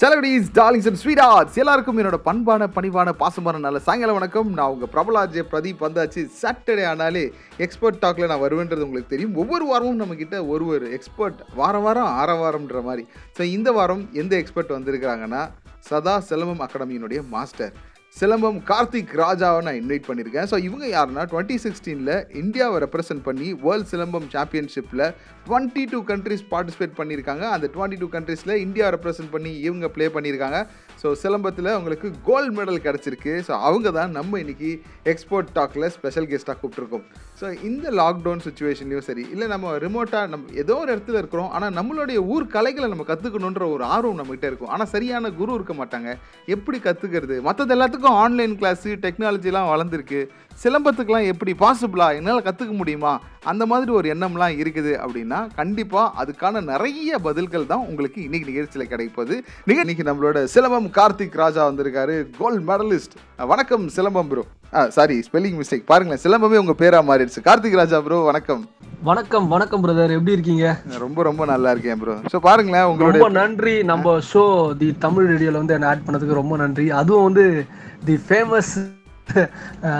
செலகடிஸ் darlings and sweethearts எல்லாருக்கும் என்னோட பண்பான பணிவான பாசமான நல்ல சாயங்காலம் வணக்கம். நான் உங்கள் பிரபலாஜே பிரதீப் வந்தாச்சு. சாட்டர்டே ஆனாலே எக்ஸ்பர்ட் டாக்ல நான் வருவேன்றது உங்களுக்கு தெரியும். ஒவ்வொரு வாரமும் நம்மக்கிட்ட ஒரு ஒரு எக்ஸ்பர்ட் வாரம் வாரம் ஆற வாரம்ன்ற மாதிரி. ஸோ இந்த வாரம் எந்த எக்ஸ்பர்ட் வந்திருக்கிறாங்கன்னா சதா செல்வம் அகாடமியினுடைய மாஸ்டர் சிலம்பம் கார்த்திக் ராஜாவை நான் இன்வைட் பண்ணியிருக்கேன். ஸோ இவங்க யாருன்னா டுவெண்ட்டி சிக்ஸ்டீனில் இந்தியாவை ரெப்ரசென்ட் பண்ணி வேர்ல்ட் சிலம்பம் சாம்பியன்ஷிப்பில் டுவெண்ட்டி டூ கண்ட்ரிஸ் பார்ட்டிசிபேட் பண்ணியிருக்காங்க. அந்த டுவெண்ட்டி டூ கண்ட்ரீஸில் இந்தியா ரெப்ரசென்ட் பண்ணி இவங்க ப்ளே பண்ணியிருக்காங்க. ஸோ சிலம்பத்தில் அவங்களுக்கு கோல்டு மெடல் கிடச்சிருக்கு. ஸோ அவங்க தான் நம்ம இன்றைக்கி எக்ஸ்போர்ட் டாக்கில் ஸ்பெஷல் கெஸ்ட்டாக கூப்பிட்ருக்கோம் ஸோ இந்த லாக்டவுன் சுச்சுவேஷன்லையும் சரி இல்லை நம்ம ரிமோட்டாக நம்ம ஏதோ ஒரு இடத்துல இருக்கிறோம். ஆனால் நம்மளுடைய ஊர் கலைகளை நம்ம கற்றுக்கணுன்ற ஒரு ஆர்வம் நம்மகிட்ட இருக்கும். ஆனால் சரியான குரு இருக்க மாட்டாங்க. எப்படி கற்றுக்கிறது மற்றது எல்லாத்துக்கும் ஆன்லைன் கிளாஸு டெக்னாலஜிலாம் வளர்ந்துருக்கு. சிலம்பத்துக்கெலாம் எப்படி பாசிபிளா என்னால் கற்றுக்க முடியுமா? அந்த மாதிரி ஒரு எண்ணம்லாம் இருக்குது அப்படின்னா கண்டிப்பாக அதுக்கான நிறைய பதில்கள் தான் உங்களுக்கு இன்னைக்கு நிகழ்ச்சியில் கிடைப்பது நீங்கள் இன்னைக்கு நம்மளோட சிலம்பம் கார்த்திக் ராஜா வந்திருக்காரு கோல்ட் மெடலிஸ்ட் வணக்கம் சிலம்பம் ப்ரோ ஆ சாரி ஸ்பெல்லிங் மிஸ்டேக் பாருங்களேன் சிலம்பமே உங்கள் பேராக மாறிடுச்சு. கார்த்திக் ராஜா ப்ரோ வணக்கம். வணக்கம் வணக்கம் பிரதர் எப்படி இருக்கீங்க? ரொம்ப ரொம்ப நல்லா இருக்கேன் ப்ரோ ஸோ பாருங்களேன் உங்களுடைய ரொம்ப நன்றி. நம்ம ஷோ தி தமிழ் ரேடியோல வந்து என்ன ஆட் பண்ணதுக்கு ரொம்ப நன்றி. அதுவும் வந்து தி ஃபேமஸ்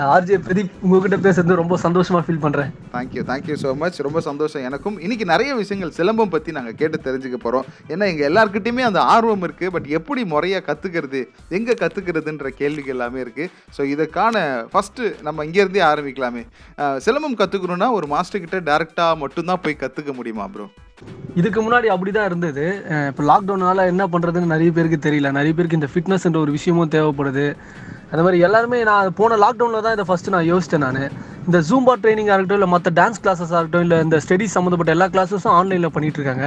ஆர்ஜே பிரதீப் உங்ககிட்ட பேசுறது ரொம்ப சந்தோஷமா ஃபீல் பண்றேன். தேங்க்யூ தேங்க்யூ ஸோ மச் ரொம்ப சந்தோஷம் எனக்கும். இன்னைக்கு நிறைய விஷயங்கள் சிலம்பம் பற்றி நாங்கள் கேட்டு தெரிஞ்சுக்க போகிறோம் ஏன்னா எங்கள் எல்லாருக்கிட்டையுமே அந்த ஆர்வம் இருக்குது பட் எப்படி முறையாக கற்றுக்கிறது எங்கே கற்றுக்கிறதுன்ற கேள்விகள் எல்லாமே இருக்குது ஸோ இதுக்கான ஃபஸ்ட்டு நம்ம இங்கேருந்தே ஆரம்பிக்கலாமே. அஹ், சிலம்பம் கற்றுக்கணுன்னா ஒரு மாஸ்டர் கிட்ட டேரெக்டாக மட்டும்தான் போய் கற்றுக்க முடியுமா ப்ரோ இதுக்கு முன்னாடி அப்படிதான் இருந்தது. அஹ் இப்ப லாக்டவுனால என்ன பண்றதுன்னு நிறைய பேருக்கு தெரியல. நிறைய பேருக்கு இந்த ஃபிட்னஸ்ன்ற ஒரு விஷயமும் தேவைப்படுது. அந்த மாதிரி எல்லாருமே நான் போன லாக்டவுனில் தான் இதை ஃபர்ஸ்ட் நான் யோசித்தேன் நான். இந்த ஜூம்பா ட்ரைனிங்காக இருக்கட்டும் இல்லை மற்ற டான்ஸ் கிளாஸஸ் ஆகட்டும் இல்லை இந்த ஸ்டடீஸ் சம்மந்தப்பட்ட எல்லா கிளாஸஸும் ஆன்லைனில் பண்ணிட்டு இருக்காங்க.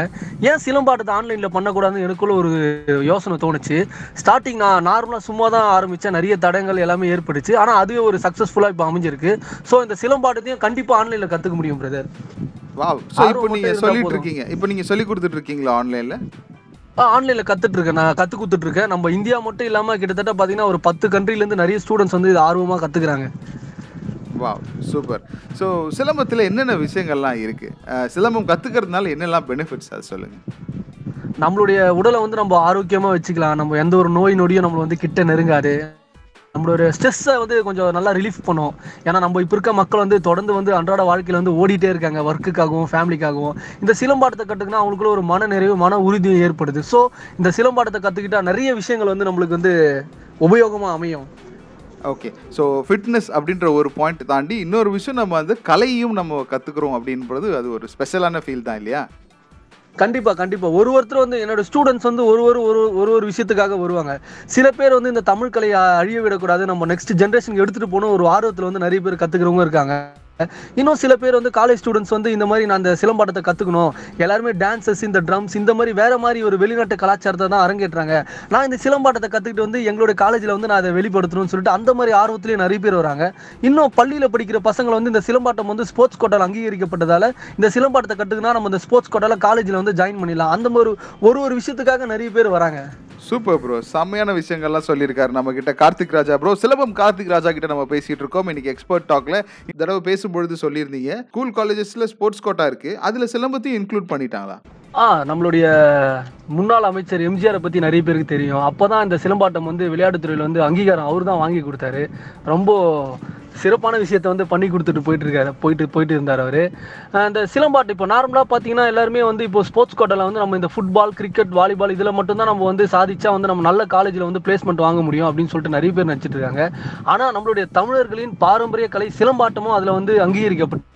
ஏன் சிலம்பாட்டத்தை ஆன்லைனில் பண்ணக்கூடாதுன்னு எனக்குள்ள ஒரு யோசனை தோணுச்சு. ஸ்டார்டிங் நான் நார்மலாக சும்மா தான் ஆரம்பித்தேன் நிறைய தடங்கள் எல்லாமே ஏற்பட்டுச்சு. ஆனால் அதுவே ஒரு சக்ஸஸ்ஃபுல்லாக இப்போ அமைஞ்சிருக்கு. ஸோ இந்த சிலம்பாட்டத்தையும் கண்டிப்பாக ஆன்லைனில் கற்றுக்க முடியும் பிரதர் வாவ் ஸோ இப்போ நீங்கள் சொல்லிட்டு இருக்கீங்க. இப்போ நீங்கள் சொல்லி கொடுத்துட்டு இருக்கீங்களா ஆன்லைனில் ஆன்லைனில் கற்றுட்டு இருக்கேன் நான் கற்றுக் கொடுத்துட்டு இருக்கேன் நம்ம இந்தியா மட்டும் இல்லாமல் கிட்டத்தட்ட பார்த்தீங்கன்னா ஒரு பத்து countryல-இருந்து நிறைய ஸ்டூடெண்ட்ஸ் வந்து இது ஆர்வமாக கற்றுக்குறாங்க வாவ் சூப்பர் ஸோ சிலம்பத்தில் என்னென்ன விஷயங்கள்லாம் இருக்குது சிலம்பம் கற்றுக்கிறதுனால என்னெல்லாம் பெனிஃபிட்ஸ் அது சொல்லுங்கள் நம்மளுடைய உடலை வந்து நம்ம ஆரோக்கியமாக வச்சுக்கலாம். நம்ம எந்த ஒரு நோய் நொடியும் நம்மளை வந்து கிட்ட நெருங்காது. நம்மளோட ஸ்ட்ரெஸ்ஸை வந்து கொஞ்சம் நல்லா ரிலீஃப் பண்ணும். ஏன்னா நம்ம இப்போ இருக்க மக்கள் வந்து தொடர்ந்து வந்து அன்றாட வாழ்க்கையில் வந்து ஓடிட்டே இருக்காங்க. ஒர்க்குக்காகவும் ஃபேமிலிக்காகவும் இந்த சிலம்பாட்டத்தை கற்றுக்கினா அவங்களுக்குள்ள ஒரு மன நிறைவு மன உறுதியும் ஏற்படுது. ஸோ இந்த சிலம்பாட்டத்தை கற்றுக்கிட்டா நிறைய விஷயங்கள் வந்து நம்மளுக்கு வந்து உபயோகமாக அமையும். ஓகே ஸோ ஃபிட்னஸ் அப்படின்ற ஒரு பாயிண்ட் தாண்டி இன்னொரு விஷயம் நம்ம வந்து கலையும் நம்ம கற்றுக்குறோம் அப்படின்றது அது ஒரு ஸ்பெஷலான ஃபீல் தான் இல்லையா? கண்டிப்பாக கண்டிப்பாக ஒரு ஒருத்தர் வந்து என்னோட ஸ்டூடெண்ட்ஸ் வந்து ஒரு ஒரு ஒரு ஒரு ஒரு விஷயத்துக்காக வருவாங்க. சில பேர் வந்து இந்த தமிழ் கலையை அழிய விடக்கூடாது. நம்ம நெக்ஸ்ட் ஜென்ரேஷனுக்கு எடுத்துகிட்டு போகணும் ஒரு ஆர்வத்தில் வந்து நிறைய பேர் கற்றுக்கிறவங்க இருக்காங்க. இன்னும் சில பேர் வந்து காலேஜ் ஸ்டூடெண்ட்ஸ் வந்து இந்த மாதிரி நான் அந்த சிலம்பாட்டத்தை கத்துக்கணும். எல்லாருமே டான்சஸ் இந்த ட்ரம்ஸ் இந்த மாதிரி வேற மாதிரி ஒரு வெளிநாட்டு கலாச்சாரத்தை தான் அரங்கேற்றாங்க. நான் இந்த சிலம்பாட்டத்தை கத்துக்கிட்டு வந்து எங்களோட காலேஜில் வந்து நான் அதை வெளிப்படுத்தணும்னு சொல்லிட்டு அந்த மாதிரி ஆர்வத்திலேயே நிறைய பேர் வராங்க. இன்னும் பள்ளியில் படிக்கிற பசங்களை வந்து இந்த சிலம்பாட்டம் வந்து ஸ்போர்ட்ஸ் கோட்டால் அங்கீகரிக்கப்பட்டதால இந்த சிலம்பாட்டத்தை கற்றுக்கினா நம்ம இந்த ஸ்போர்ட்ஸ் கோட்டால காலேஜில் வந்து ஜாயின் பண்ணிடலாம். அந்த மாதிரி ஒரு ஒரு விஷயத்துக்காக நிறைய பேர் வராங்க. சூப்பர் ப்ரோ செம்மையான விஷயங்கள்லாம் சொல்லியிருக்காரு நம்ம கிட்ட கார்த்திக் ராஜா ப்ரோ சிலம்பம் கார்த்திக் ராஜா கிட்ட நம்ம பேசிட்டு இருக்கோம். இன்னைக்கு எக்ஸ்பர்ட் டாக்ல இந்த தடவை பேசும்பொழுது சொல்லியிருந்தீங்க. ஸ்கூல் காலேஜஸ்ல ஸ்போர்ட்ஸ் கோட்டா இருக்கு. அதுல சிலம்பத்தையும் இன்க்ளூட் பண்ணிட்டாங்களா? ஆ நம்மளுடைய முன்னாள் அமைச்சர் எம்ஜிஆரை பற்றி நிறைய பேருக்கு தெரியும். அப்போ தான் இந்த சிலம்பாட்டம் வந்து விளையாட்டுத்துறையில் வந்து அங்கீகாரம் அவர் தான் வாங்கி கொடுத்தாரு. ரொம்ப சிறப்பான விஷயத்த வந்து பண்ணி கொடுத்துட்டு போயிட்டு இருக்காரு. போயிட்டு போயிட்டு இருந்தார் அவர். இந்த சிலம்பாட்டம் இப்போ நார்மலாக பார்த்தீங்கன்னா எல்லாருமே வந்து இப்போ ஸ்போர்ட்ஸ் கோட்டாவில் வந்து நம்ம இந்த ஃபுட்பால் கிரிக்கெட் வாலிபால் இதில் மட்டும்தான் நம்ம வந்து சாதிச்சா வந்து நம்ம நல்ல காலேஜில் வந்து பிளேஸ்மெண்ட் வாங்க முடியும் அப்படின்னு சொல்லிட்டு நிறைய பேர் நினச்சிட்டு இருக்காங்க. ஆனால் நம்மளுடைய தமிழர்களின் பாரம்பரிய கலை சிலம்பாட்டமும் அதில் வந்து அங்கீகரிக்கப்பட்டு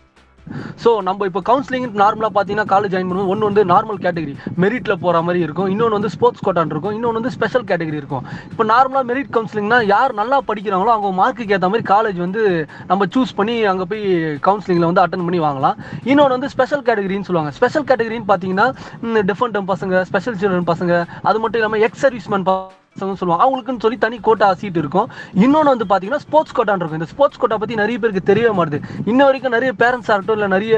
ஸோ நம்ம இப்போ கவுன்சிலிங் நார்மலாக பார்த்தீங்கன்னா காலேஜ் ஜாயின் பண்ணுவோம் ஒன்று வந்து நார்மல் கேட்டகரி மெரிட்டில் போகிற மாதிரி இருக்கும். இன்னொன்று வந்து ஸ்போர்ட்ஸ் கோட்டான் இருக்கும். இன்னொன்று வந்து ஸ்பெஷல் கேட்டகரி இருக்கும். இப்போ நார்மலாக மெரிட் கவுன்சிலிங்னா யார் நல்லா படிக்கிறாங்களோ அவங்க மார்க்குக்கு ஏற்ற மாதிரி காலேஜ் வந்து நம்ம சூஸ் பண்ணி அங்கே போய் கவுன்சிலிங்கில் வந்து அட்டன் பண்ணி வாங்கலாம். இன்னொன்று வந்து ஸ்பெஷல் கேட்டகரின்னு சொல்லுவாங்க. ஸ்பெஷல் கேட்டகரின்னு பார்த்தீங்கன்னா டிஃபரெண்ட் பசங்க ஸ்பெஷல் சில்ட்ரன் பசங்க அது மட்டும் இல்லாமல் எக்ஸ் சர்வீஸ்மேன் சொல்லுவாங்க. அவங்களுக்குன்னு சொல்லி தனி கோட்டா சீட் இருக்கும். இன்னொன்று வந்து பார்த்தீங்கன்னா ஸ்போர்ட்ஸ் கோட்டான் இருக்கும். இந்த ஸ்போர்ட்ஸ் கோட்டா பற்றி நிறைய பேருக்கு தெரியவே மாட்டுது. இன்ன வரைக்கும் நிறைய பேரண்ட்ஸ் இருக்கட்டும் இல்லை நிறைய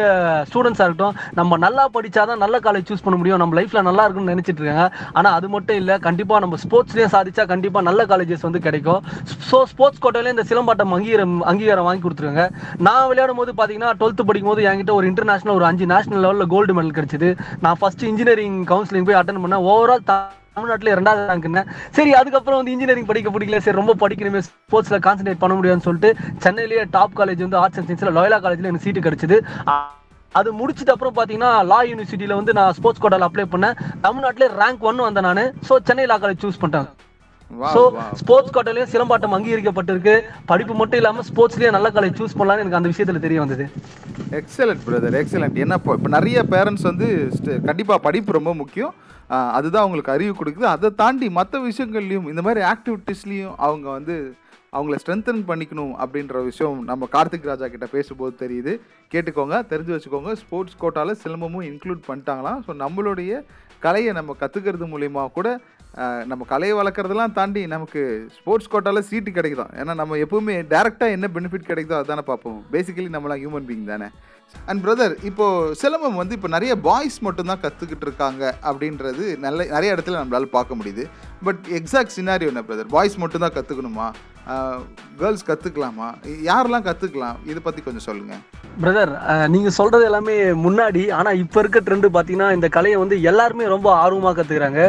ஸ்டூடெண்ட்ஸ் இருக்கட்டும் நம்ம நல்லா படித்தாதான் நல்ல காலேஜ் சூஸ் பண்ண முடியும். நம்ம லைஃப்பில் நல்லா இருக்கும்னு நினச்சிட்டு இருக்காங்க. ஆனால் அது மட்டும் இல்லை கண்டிப்பாக நம்ம ஸ்போர்ட்ஸ்லேயும் சாதிச்சா கண்டிப்பாக நல்ல காலேஜஸ் வந்து கிடைக்கும். ஸோ ஸ்போர்ட்ஸ் கோட்டாலே இந்த சிலம்பாட்டம் அங்கீகாரம் அங்கீகாரம் வாங்கி கொடுத்துருக்காங்க. நான் விளையாடும் போது பார்த்தீங்கன்னா டுவெல்த்து படிக்கும் போது என்கிட்ட ஒரு இன்டர்நேஷனல் ஒரு அஞ்சு நேஷனல் லெவலில் கோல்டு மெடல் கிடைச்சிது. நான் ஃபஸ்ட்டு இன்ஜினியரிங் கவுன்சிலிங் போய் அட்டன் பண்ணேன். ஓவரால் தமிழ்நாட்டிலே ரெண்டாவது ரேங்க்னு சரி அதுக்கப்புறம் வந்து இன்ஜினியரிங் படிக்க பிடிக்கல. சரி ரொம்ப படிக்கணுமே. ஸ்போர்ட்ஸ்ல கான்சென்ட்ரேட் பண்ண முடியாதுன்னு சொல்லிட்டு சென்னையிலேயே டாப் காலேஜ் வந்து ஆர்ட்ஸ் அண்ட் சயின்ஸ்ல லோயலா காலேஜ்ல எனக்கு சீட்டு கிடைச்சது. அது முடிச்சிட்ட அப்புறம் பாத்தீங்கன்னா லா யூனிவர்சிட்டியில வந்து நான் ஸ்போர்ட்ஸ் கோட்டால அப்ளை பண்ணேன். தமிழ்நாட்டிலே ரேங்க் ஒன் வந்தேன் நான். So Chennai law college choose பண்ணிட்டேன். ஸோ. ஸ்போர்ட்ஸ் கோட்டாலையும் சிலம்பாட்டம் அங்கீகரிக்கப்பட்டிருக்கு. படிப்பு மட்டும் இல்லாம ஸ்போர்ட்ஸ்லயே நல்ல காலேஜ் சூஸ் பண்ணலாம்னு எனக்கு அந்த விஷயத்துல தெரிய வந்தது. எக்ஸலண்ட் பிரதர் எக்ஸலண்ட் என்ன இப்போ நிறைய பேரண்ட்ஸ் வந்து கண்டிப்பாக படிப்பு ரொம்ப முக்கியம். அதுதான் அவங்களுக்கு அறிவு கொடுக்குது. அதை தாண்டி மற்ற விஷயங்கள்லையும் இந்த மாதிரி ஆக்டிவிட்டீஸ்லேயும் அவங்க வந்து அவங்கள ஸ்ட்ரென்தன் பண்ணிக்கணும் அப்படின்ற விஷயம் நம்ம கார்த்திக் ராஜா கிட்ட பேசும்போது தெரியுது. கேட்டுக்கோங்க தெரிஞ்சு வச்சுக்கோங்க. ஸ்போர்ட்ஸ் கோட்டாவில் சிலம்பமும் இன்க்ளூட் பண்ணிட்டாங்களாம். ஸோ நம்மளுடைய கலையை நம்ம கற்றுக்கிறது மூலிமா கூட நம்ம கலையை வளர்க்குறதெல்லாம் தாண்டி நமக்கு ஸ்போர்ட்ஸ் கோட்டாவில் சீட்டு கிடைக்குதான். ஏன்னா நம்ம எப்பவுமே டேரெக்டாக என்ன பெனிஃபிட் கிடைக்குதோ அதுதானே பார்ப்போம். பேசிக்கலி நம்மளாம் ஹியூமன் பீங் தானே. அண்ட் பிரதர் இப்போது சிலம்பம் வந்து இப்போ நிறைய பாய்ஸ் மட்டும்தான் கற்றுக்கிட்டு இருக்காங்க அப்படின்றது நல்ல நிறைய இடத்துல நம்மளால பார்க்க முடியுது. பட் எக்ஸாக்ட் சினாரியோ என்ன பிரதர் பாய்ஸ் மட்டும்தான் கற்றுக்கணுமா கேர்ள்ஸ் கற்றுக்கலாமா யாரெல்லாம் கற்றுக்கலாம் இதை பற்றி கொஞ்சம் சொல்லுங்கள் பிரதர் நீங்கள் சொல்கிறது எல்லாமே முன்னாடி. ஆனால் இப்போ இருக்க ட்ரெண்டு பார்த்தீங்கன்னா இந்த கலையை வந்து எல்லாருமே ரொம்ப ஆர்வமாக கற்றுக்குறாங்க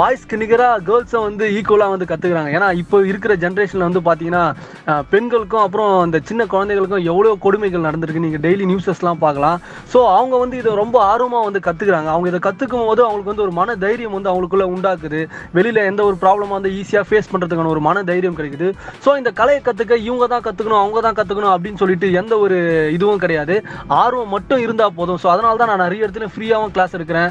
பாய்ஸ்க்கு நிகராக கேர்ள்ஸை வந்து ஈக்குவலாக வந்து கற்றுக்குறாங்க ஏன்னா இப்போ இருக்கிற ஜென்ரேஷனில் வந்து பார்த்தீங்கன்னா பெண்களுக்கும் அப்புறம் இந்த சின்ன குழந்தைகளுக்கும் எவ்வளோ கொடுமைகள் நடந்திருக்கு. நீங்கள் டெய்லி நியூஸஸ்லாம் பார்க்கலாம். ஸோ அவங்க வந்து இதை ரொம்ப ஆர்வமாக வந்து கற்றுக்குறாங்க அவங்க இதை கற்றுக்கும் போது அவங்களுக்கு வந்து ஒரு மன தைரியம் வந்து அவங்களுக்குள்ளே உண்டாக்குது. வெளியில் எந்த ஒரு ப்ராப்ளமாக வந்து ஈஸியாக ஃபேஸ் பண்ணுறதுக்கான ஒரு மன தைரியம் கிடைக்குது. ஸோ இந்த கலையை கற்றுக்க இவங்க தான் கற்றுக்கணும் அவங்க தான் கற்றுக்கணும் அப்படின்னு சொல்லிட்டு எந்த ஒரு இதுவும் கிடையாது. ஆர்வம் மட்டும் இருந்தால் போதும். ஸோ அதனால தான் நான் நிறைய இடத்துல ஃப்ரீயாகவும் கிளாஸ் எடுக்கிறேன்.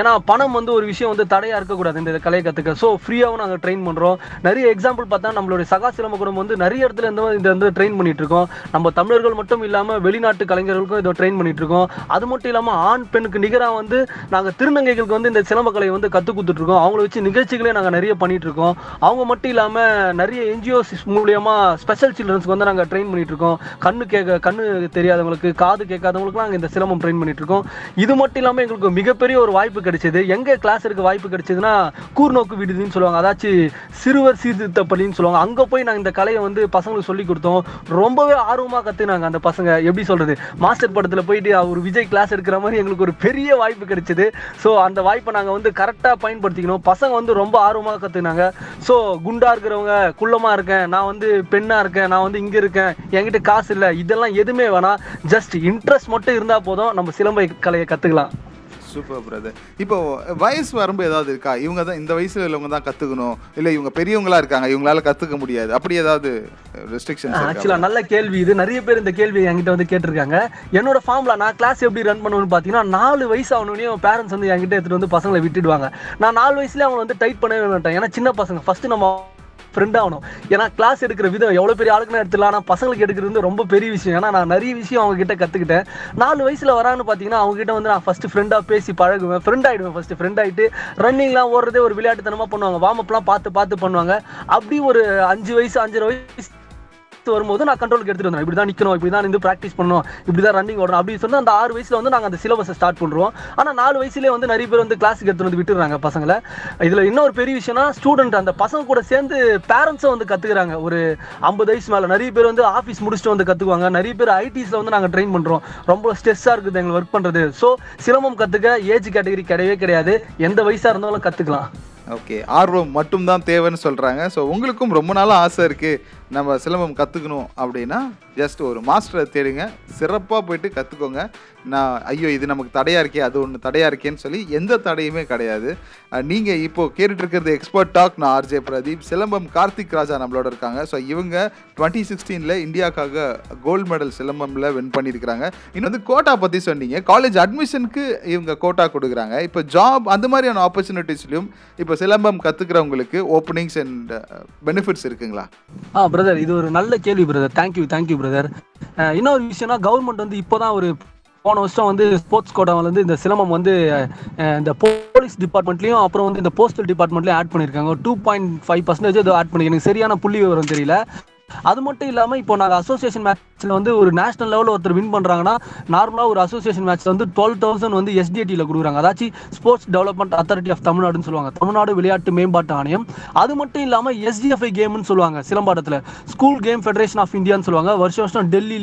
ஏன்னா பணம் வந்து ஒரு விஷயம் வந்து தடையாக இருக்கக்கூடாது இந்த கலையை கற்றுக்க ஸோ ஃப்ரீயாகவும் நாங்கள் ட்ரெயின் பண்ணுறோம் நிறைய எக்ஸாம்பிள் பார்த்தா நம்மளுடைய சகா சிலம்ப குடும்பம் வந்து நிறைய இடத்துல இந்த மாதிரி இதை வந்து ட்ரெயின் பண்ணிட்டு இருக்கோம். நம்ம தமிழர்கள் மட்டும் இல்லாமல் வெளிநாட்டு கலைஞர்களுக்கும் இதை ட்ரெயின் பண்ணிட்டு இருக்கோம். அது மட்டும் இல்லாமல் ஆண் பெண்ணுக்கு நிகராக வந்து நாங்கள் திருநங்கைகளுக்கு வந்து இந்த சிலம்ப கலையை வந்து கற்றுக் கொடுத்துட்ருக்கோம் அவங்கள வச்சு நிகழ்ச்சிகளே நாங்கள் நிறைய பண்ணிட்டு இருக்கோம். அவங்க மட்டும் இல்லாமல் நிறைய என்ஜிஓஸ் மூலியமா ஸ்பெஷல் சில்ட்ரன்ஸ்க்கு வந்து நாங்கள் ட்ரெயின் பண்ணிட்டு இருக்கோம் கண்ணு கேட்க கண்ணு தெரியாதவங்களுக்கு காது கேட்காதவங்களுக்கு நாங்கள் இந்த சிலம்பம் ட்ரெயின் பண்ணிட்டு இருக்கோம் இது மட்டும் இல்லாமல் எங்களுக்கு மிகப்பெரிய ஒரு வாய்ப்பு கிடைச்சது. எங்கே கிளாஸ் எடுக்க வாய்ப்பு கிடைச்சதுன்னா கூர்நோக்கு விடுதின்னு சொல்லுவாங்க. அதாச்சும் சிறுவர் சீர்திருத்த பள்ளின்னு சொல்லுவாங்க. அங்கே போய் நாங்கள் இந்த கலையை வந்து பசங்களுக்கு சொல்லி கொடுத்தோம். ரொம்பவே ஆர்வமாக கத்துனாங்க அந்த பசங்க. எப்படி சொல்கிறது மாஸ்டர் படத்தில் போயிட்டு அவர் விஜய் கிளாஸ் எடுக்கிற மாதிரி எங்களுக்கு ஒரு பெரிய வாய்ப்பு கிடைச்சிது. ஸோ அந்த வாய்ப்பை நாங்கள் வந்து கரெக்டாக பயன்படுத்திக்கணும். பசங்க வந்து ரொம்ப ஆர்வமாக கத்துனாங்க. ஸோ குண்டாக இருக்கிறவங்க குள்ளமாக இருக்கேன். நான் வந்து பெண்ணா இருக்கேன் நான் வந்து இங்க இருக்கேன் என்கிட்ட காசு இல்லை இதெல்லாம் எதுவுமே வேணாம் ஜஸ்ட் இன்ட்ரெஸ்ட் மட்டும் இருந்தா போதும் நம்ம சிலம்பை கலையை கத்துக்கலாம். சூப்பர் பிரதர் இப்போ வயசு வரம்பு ஏதாவது இருக்கா? இவங்க தான் இந்த வயசுல உள்ளவங்க தான் கற்றுக்கணும் இல்லை இவங்க பெரியவங்களா இருக்காங்க இவங்களால கற்றுக்க முடியாது. அப்படி ஏதாவது ரெஸ்ட்ரிக்ஷன்ஸ் ஆக்சுவலா நல்ல கேள்வி இது. நிறைய பேர் இந்த கேள்வி என்கிட்ட வந்து கேட்டிருக்காங்க. என்னோட ஃபார்ம்ல நான் கிளாஸ் எப்படி ரன் பண்ணுவேன்னு பார்த்தீங்கன்னா நாலு வயசு ஆகணுன்னே பேரண்ட்ஸ் வந்து என்கிட்ட எடுத்துட்டு வந்து பசங்களை விட்டுடுவாங்க. நான் நாலு வயசுல அவங்க வந்து டைட் பண்ணவே மாட்டேன். ஏன்னா சின்ன பசங்க. ஃபர்ஸ்ட் நம்ம ஃப்ரெண்ட் ஆகணும். ஏன்னா கிளாஸ் எடுக்கிற விதம் எவ்வளோ பெரிய ஆளுக்குன்னு எடுத்துலாம் ஆனால் பசங்களுக்கு எடுக்கிறது வந்து ரொம்ப பெரிய விஷயம். ஏன்னா நான் நிறைய விஷயம் அவங்ககிட்ட கற்றுக்கிட்டேன் நாலு வயசில் வரான்னு பார்த்தீங்கன்னா அவங்ககிட்ட வந்து நான் ஃபஸ்ட்டு ஃப்ரெண்டாக பேசி பழகுவேன். ஃப்ரெண்ட் ஆகிடுவேன் ஃபஸ்ட்டு ஃப்ரெண்ட் ஆகிட்டு ரன்னிங்லாம் ஓடுறதே ஒரு விளையாட்டுத்தனமாக பண்ணுவாங்க. வார்ம் அப்லாம் பார்த்து பார்த்து பண்ணுவாங்க. அப்படி ஒரு அஞ்சு வயசு அஞ்சரை வயசு வரும்போது நான் கண்ட்ரோலுக்கு எடுத்துட்டு வந்தேன் இப்படி தான் நிற்கணும் இப்படி தான் இருந்து ப்ராக்டிஸ் பண்ணணும் இப்படி தான் ரன்னிங் ஓடணும் அப்படின்னு சொன்னால் அந்த ஆறு வயசில் வந்து நாங்கள் அந்த சிலபஸை ஸ்டார்ட் பண்ணுறோம் ஆனால் நாலு வயசுலேயே வந்து நிறைய பேர் வந்து கிளாஸுக்கு எடுத்துகிட்டு வந்து விட்டுறாங்க பசங்களை. இதில் இன்னொரு பெரிய விஷயம்னா ஸ்டூடெண்ட் அந்த பசங்க கூட சேர்ந்து பேரண்ட்ஸும் வந்து கற்றுக்குறாங்க ஒரு ஐம்பது வயசு மேலே நிறைய பேர் வந்து ஆஃபீஸ் முடிச்சுட்டு வந்து கற்றுக்குவாங்க நிறைய பேர் ஐடிஸில் வந்து நாங்கள் ட்ரெயின் பண்ணுறோம் ரொம்ப ஸ்ட்ரெஸ்ஸாக இருக்குது எங்களுக்கு ஒர்க் பண்ணுறது ஸோ சிலம்பம் கற்றுக்க ஏஜ் கேட்டகரி கிடையவே கிடையாது. எந்த வயசாக இருந்தாலும் கற்றுக்கலாம் ஓகே ஆர்வம் மட்டும்தான் தேவைன்னு சொல்கிறாங்க ஸோ உங்களுக்கும் ரொம்ப நாளாக ஆசை இருக்குது நம்ம சிலம்பம் கற்றுக்கணும் அப்படின்னா ஜஸ்ட் ஒரு மாஸ்டரை தேடுங்க. சிறப்பாக போயிட்டு கற்றுக்கோங்க நான் ஐயோ இது நமக்கு தடையாக இருக்கே அது ஒன்று தடையாக இருக்கேன்னு சொல்லி எந்த தடையுமே கிடையாது. நீங்கள் இப்போது கேட்டுட்ருக்கிறது எக்ஸ்பர்ட் டாக் நான் ஆர்ஜே பிரதீப். சிலம்பம் கார்த்திக் ராஜா நம்மளோட இருக்காங்க. ஸோ இவங்க டுவெண்ட்டி சிக்ஸ்டீனில் இந்தியாவுக்காக கோல்டு மெடல் சிலம்பமில் வின் பண்ணியிருக்கிறாங்க. இன்னும் வந்து கோட்டா பற்றி சொன்னீங்க. காலேஜ் அட்மிஷனுக்கு இவங்க கோட்டா கொடுக்குறாங்க. இப்போ ஜாப் அந்த மாதிரியான ஆப்பர்ச்சுனிட்டிஸ்லையும் இப்போ சிலம்பம் கற்றுக்கிறவங்களுக்கு ஓப்பனிங்ஸ் அண்ட் பெனிஃபிட்ஸ் இருக்குங்களா? ஆ பிரதர் இது ஒரு நல்ல கேள்வி பிரதர் தேங்க்யூ தேங்க்யூ பிரதர் இன்னொரு விஷயம்னா கவர்மெண்ட் வந்து இப்போதான் ஒரு போன வருஷம் வந்து ஸ்போர்ட்ஸ் கோட்டாவில் வந்து இந்த சிலம்பம் வந்து இந்த போலீஸ் டிபார்ட்மெண்ட்லையும் அப்புறம் வந்து இந்த போஸ்டல் டிபார்ட்மெண்ட்லையும் ஆட் பண்ணியிருக்காங்க two point five percentage add பண்ணி எனக்கு சரியான புள்ளி விவரம் தெரியல. அது மட்டும் இல்லாம இப்போ நாங்க அசோசியேஷன் மேட்ச்ல வந்து ஒரு நேஷனல் லெவல்ல ஒருத்தர் வின் பண்றாங்கன்னா நார்மலா ஒரு அசோசியேஷன் மேட்ச்ல வந்து டுவெல் தௌசண்ட் வந்து எஸ்டிடியில் கொடுக்குறாங்க. அதாச்சும் ஸ்போர்ட்ஸ் டெவலப்மெண்ட் அத்தாரிட்டி ஆஃப் தமிழ்நாடுன்னு சொல்லுவாங்க. தமிழ்நாடு விளையாட்டு மேம்பாட்டு ஆணையம். அது மட்டும் இல்லாம எஸ்டிஎஃப்ஐ கேம்னு சொல்லுவாங்க சிலம்பாட்டத்துல ஸ்கூல் கேம் ஃபெடரேஷன் ஆஃப் இந்தியான்னு சொல்லுவாங்க. வருஷம் வருஷம் டெல்லி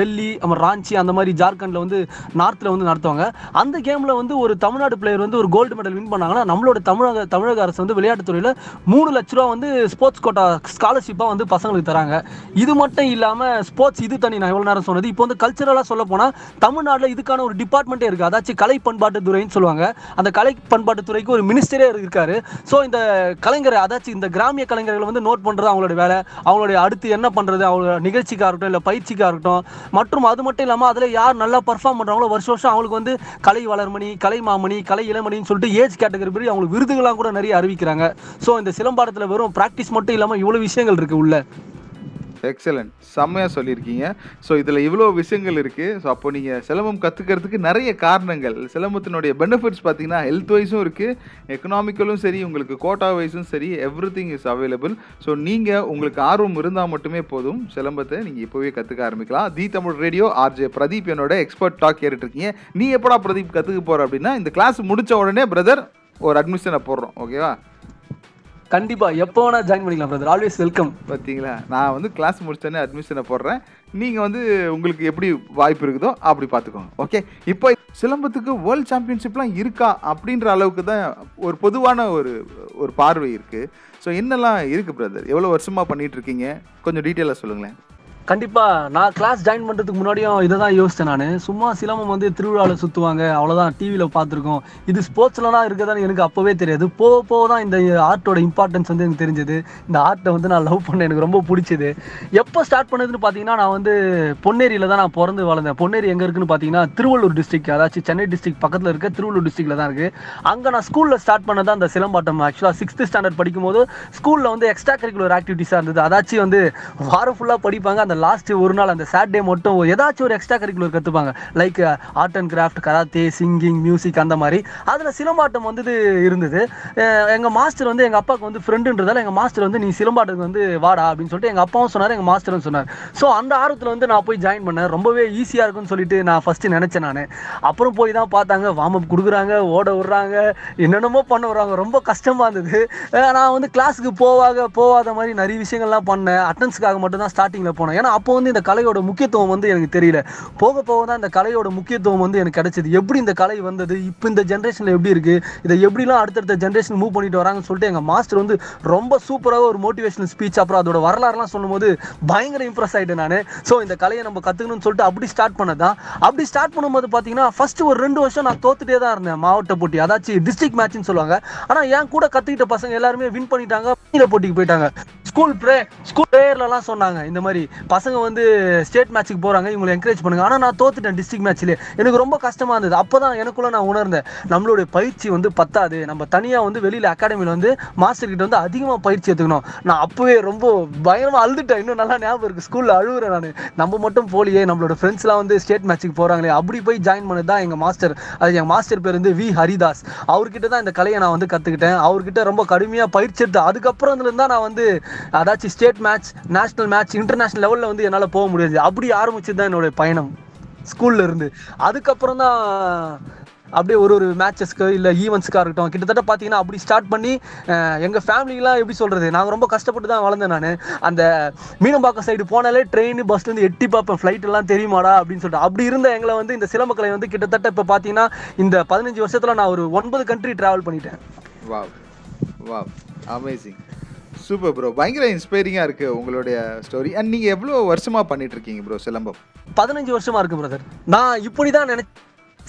டெல்லி நம்ம ராஞ்சி அந்த மாதிரி ஜார்க்கண்ட்ல வந்து நார்த்ல வந்து நடத்துவாங்க. அந்த கேம்ல வந்து ஒரு தமிழ்நாடு பிளேயர் வந்து ஒரு கோல்டு மெடல் வின் பண்ணாங்கன்னா நம்மளோட தமிழக தமிழக அரசு வந்து விளையாட்டுத்துறையில மூணு லட்ச ரூபா வந்து ஸ்போர்ட்ஸ் கோட்டா ஸ்காலர்ஷிப்பா வந்து பசங்களுக்கு தராங்க. இது மட்டும் இல்லாமல் ஸ்போர்ட்ஸ் இது தனி நான் எவ்வளோ நேரம் சொன்னது. இப்போ வந்து கல்ச்சரலாக சொல்ல போனால் தமிழ்நாட்டில் இதுக்கான ஒரு டிபார்ட்மெண்ட்டே இருக்குது அதாச்சும் கலை பண்பாட்டு துறைன்னு சொல்லுவாங்க. அந்த கலை பண்பாட்டு துறைக்கு ஒரு மினிஸ்டரே இருக்காரு. ஸோ இந்த கலைஞர் அதாச்சும் இந்த கிராமிய கலைஞர்களை வந்து நோட் பண்ணுறது அவங்களோட வேலை. அவங்களுடைய அடுத்து என்ன பண்ணுறது அவங்களோட நிகழ்ச்சிக்காக இருக்கட்டும் இல்லை பயிற்சிக்காக இருக்கட்டும். மற்றும் அது மட்டும் இல்லாமல் அதில் யார் நல்லா பர்ஃபார்ம் பண்ணுறாங்களோ வருஷம் வருஷம் அவங்களுக்கு வந்து கலை வளர்மணி கலை மாமணி கலை இளமணின்னு சொல்லிட்டு ஏஜ் கேட்டகரி படி அவங்களுக்கு விருதுகளாக கூட நிறைய அறிவிக்கிறாங்க. ஸோ இந்த சிலம்பாடத்தில் வெறும் ப்ராக்டிஸ் மட்டும் இல்லாமல் இவ்வளோ விஷயங்கள் இருக்குது உள்ள. எக்ஸலண்ட் செம்மையாக சொல்லியிருக்கீங்க. ஸோ இதில் இவ்வளோ விஷயங்கள் இருக்குது ஸோ அப்போ நீங்கள் சிலம்பம் கற்றுக்கிறதுக்கு நிறைய காரணங்கள். சிலம்பத்தினுடைய பெனிஃபிட்ஸ் பார்த்தீங்கன்னா ஹெல்த் வைஸும் இருக்குது எக்கனாமிக்கலும் சரி உங்களுக்கு கோட்டா வைஸும் சரி everything is available so நீங்கள் உங்களுக்கு ஆர்வம் இருந்தால் மட்டுமே போதும். சிலம்பத்தை நீங்கள் இப்போவே கற்றுக்க ஆரம்பிக்கலாம். The Tamil radio RJ Pradeep என்னோட எக்ஸ்பர்ட் டாக் கேட்டுட்ருக்கீங்க நீ எப்படா பிரதீப் கற்றுக்க போகிற அப்படின்னா இந்த கிளாஸ் முடித்த உடனே பிரதர் ஒரு அட்மிஷனை போடுறோம். ஓகேவா கண்டிப்பா. எப்போ வேணா ஜாயின் பண்ணிக்கலாம் பிரதர் ஆல்வேஸ் வெல்கம் பார்த்தீங்களா நான் வந்து கிளாஸ் முடிச்சோடனே அட்மிஷனை போடுறேன். நீங்கள் வந்து உங்களுக்கு எப்படி வாய்ப்பு இருக்குதோ அப்படி பார்த்துக்கோங்க ஓகே இப்போ சிலம்பத்துக்கு வேர்ல்ட் சாம்பியன்ஷிப்லாம் இருக்கா அப்படின்ற அளவுக்கு தான் ஒரு பொதுவான ஒரு ஒரு பார்வை இருக்குது ஸோ என்னெல்லாம் இருக்குது பிரதர் எவ்வளோ வருஷமாக பண்ணிகிட்ருக்கீங்க இருக்கீங்க? கொஞ்சம் டீட்டெயிலாக சொல்லுங்களேன். கண்டிப்பாக நான் கிளாஸ் ஜாயின் பண்ணுறதுக்கு முன்னாடியும் இதை தான் யோசித்தேன் நான். சும்மா சிலம்பம் வந்து திருவிழாவில் சுற்றுவாங்க அவ்வளோதான் டிவியில் பார்த்துருக்கோம். இது ஸ்போர்ட்ஸ்லலாம் இருக்குதான்னு எனக்கு அப்போவே தெரியாது. போக போக தான் இந்த ஆர்ட்டோட இம்பார்ட்டன்ஸ் வந்து எனக்கு தெரிஞ்சது. இந்த ஆர்ட்டை வந்து நான் லவ் பண்ணேன் எனக்கு ரொம்ப பிடிச்சது. எப்போ ஸ்டார்ட் பண்ணதுன்னு பார்த்தீங்கன்னா நான் வந்து பொன்னேரியில் தான் நான் பிறந்து வளர்ந்தேன். பொன்னேரி எங்கே இருக்குன்னு பார்த்தீங்கன்னா திருவள்ளூர் டிஸ்ட்ரிக் அதாச்சும் சென்னை டிஸ்ட்ரிக் பக்கத்தில் இருக்க திருவள்ளூர் டிஸ்ட்ரிக்டில் தான் இருக்குது அங்கே நான் ஸ்கூலில் ஸ்டார்ட் பண்ணதான் அந்த சிலம்பாட்டம். ஆக்சுவலாக சிக்ஸ்த்து ஸ்டாண்டர்ட் படிக்கும்போது ஸ்கூலில் வந்து எக்ஸ்ட்ரா கரிக்குலர் ஆக்டிவிட்டிஸாக இருந்தது. அதாச்சும் வந்து வாரம் ஃபுல்லாக படிப்பாங்க. அந்த லாஸ்ட்டு ஒரு நாள் அந்த சாட்டர்டே மட்டும் ஏதாச்சும் ஒரு எக்ஸ்ட்ரா கரிக்குலர் கற்றுப்பாங்க like art and craft karate singing music அந்த மாதிரி. அதில் சிலம்பாட்டம் வந்து இருந்தது. எங்கள் மாஸ்டர் வந்து எங்கள் அப்பாவுக்கு வந்து ஃப்ரெண்டுன்றதால எங்கள் மாஸ்டர் வந்து நீ சிலம்பாட்டத்துக்கு வந்து வாடா அப்படின்னு சொல்லிட்டு எங்கள் அப்பாவும் சொன்னார் எங்கள் மாஸ்டரும் சொன்னார். ஸோ அந்த ஆர்வத்தில் வந்து நான் போய் ஜாயின் பண்ணேன். ரொம்பவே ஈஸியாக இருக்கும்னு சொல்லிட்டு நான் ஃபஸ்ட்டு நினச்சேன் நான். அப்புறம் போய் தான் பார்த்தாங்க. வார்ம் அப் கொடுக்குறாங்க ஓட விடுறாங்க என்னென்னமோ பண்ண விடுறாங்க. ரொம்ப கஷ்டமாக இருந்தது. நான் வந்து கிளாஸுக்கு போவாக போகாத மாதிரி நிறைய விஷயங்கள்லாம் பண்ணேன். அட்டன்ஸுக்காக மட்டும் தான் ஸ்டார்டிங்கில் போனேன். ஏன்னா அப்போ வந்து இந்த கலையோட முக்கியத்துவம் வந்து எனக்கு தெரியல. போக போக தான் இந்த கலையோட முக்கியத்துவம் வந்து எனக்கு கிடைச்சது. எப்படி இந்த கலை வந்தது? இப்போ இந்த ஜென்ரேஷனில் எப்படி இருக்குது இதை எப்படிலாம் அடுத்தடுத்த ஜென்ரேஷன் மூவ் பண்ணிட்டு வராங்கன்னு சொல்லிட்டு எங்கள் மாஸ்டர் வந்து ரொம்ப சூப்பராக ஒரு மோட்டிவேஷனல் ஸ்பீச் அப்புறம் அதோட வரலாறுலாம் சொல்லும்போது பயங்கர இம்ப்ரெஸ் ஆயிட்டேன் நான். ஸோ இந்த கலையை நம்ம கற்றுக்கணும்னு சொல்லிட்டு அப்படி ஸ்டார்ட் பண்ணதான். அப்படி ஸ்டார்ட் பண்ணும்போது பார்த்தீங்கன்னா ஃபஸ்ட்டு ஒரு ரெண்டு வருஷம் நான் தோத்துட்டே தான் இருந்தேன் மாவட்ட போட்டி. அதாச்சும் டிஸ்ட்ரிக்ட் மேட்ச்னு சொல்லுவாங்க. ஆனால் என் கூட கற்றுக்கிட்ட பசங்க எல்லாருமே வின் பண்ணிட்டாங்க போட்டிக்கு போயிட்டாங்க. ஸ்கூல் ப்ரே ஸ்கூல் ப்ரேயர்லலாம் சொன்னாங்க. இந்த மாதிரி பசங்க வந்து ஸ்டேட் மேட்ச்சுக்கு போகிறாங்க இவங்களை என்கரேஜ் பண்ணுங்க. ஆனால் நான் தோத்துட்டேன் டிஸ்ட்ரிக்ட் மேட்ச்லேயே எனக்கு ரொம்ப கஷ்டமாக இருந்தது. அப்போ தான் எனக்குள்ளே நான் உணர்ந்தேன் நம்மளுடைய பயிற்சி வந்து பத்தாது. நம்ம தனியாக வந்து வெளியில் அகாடமியில் வந்து மாஸ்டர்கிட்ட வந்து அதிகமாக பயிற்சி எடுத்துக்கணும். நான் அப்போவே ரொம்ப பயங்கரமாக அழுதுட்டேன். இன்னும் நல்லா ஞாபகம் இருக்குது ஸ்கூலில் அழுகுறேன் நான். நம்ம மட்டும் போலியே நம்மளோட ஃப்ரெண்ட்ஸ்லாம் வந்து ஸ்டேட் மேட்ச்சுக்கு போகிறாங்களே அப்படி போய் ஜாயின் பண்ணது தான் எங்கள் மாஸ்டர் அது என் மாஸ்டர் பேர் வந்து வி ஹரிதாஸ் அவர்கிட்ட தான் இந்த கலையை நான் வந்து கற்றுக்கிட்டேன் அவர்கிட்ட ரொம்ப கடுமையாக பயிற்சி எடுத்து அதுக்கப்புறம் இருந்து தான் நான் வந்து அதாச்சும் state match national match international லெவலில் வந்து என்னால் போக முடியாது. அப்படி ஆரம்பிச்சது தான் என்னோட பயணம். ஸ்கூல்ல இருந்து. அதுக்கப்புறம் தான் அப்படியே ஒரு ஒரு மேட்சஸ்க்கு இல்லை ஈவெண்ட்ஸ்க்காக இருக்கட்டும் கிட்டத்தட்ட பார்த்தீங்கன்னா அப்படி ஸ்டார்ட் பண்ணி எங்கள் ஃபேமிலிலாம் எப்படி சொல்கிறது நாங்கள் ரொம்ப கஷ்டப்பட்டு தான் வளர்ந்தேன் நான். அந்த மீனம்பாக்கம் சைடு போனாலே ட்ரெயின் பஸ்லேருந்து எட்டி பார்ப்பேன். ஃப்ளைட்டெல்லாம் தெரியுமாடா அப்படின்னு சொல்லிட்டு. அப்படி இருந்த எங்களை வந்து இந்த சிலம்பக்கலை வந்து கிட்டத்தட்ட இப்போ பார்த்தீங்கன்னா இந்த பதினஞ்சு வருஷத்தில் நான் ஒரு ஒன்பது கண்ட்ரி ட்ராவல் பண்ணிட்டேன். Wow wow amazing super bro பயங்கர இன்ஸ்பைரிங்காக இருக்குது உங்களுடைய ஸ்டோரி அண்ட் நீங்கள் எவ்வளோ வருஷமாக பண்ணிட்டு இருக்கீங்க ப்ரோ சிலம்பம்? பதினஞ்சு வருஷமா இருக்கு பிரதர் நான் இப்படி தான் நினைச்சேன்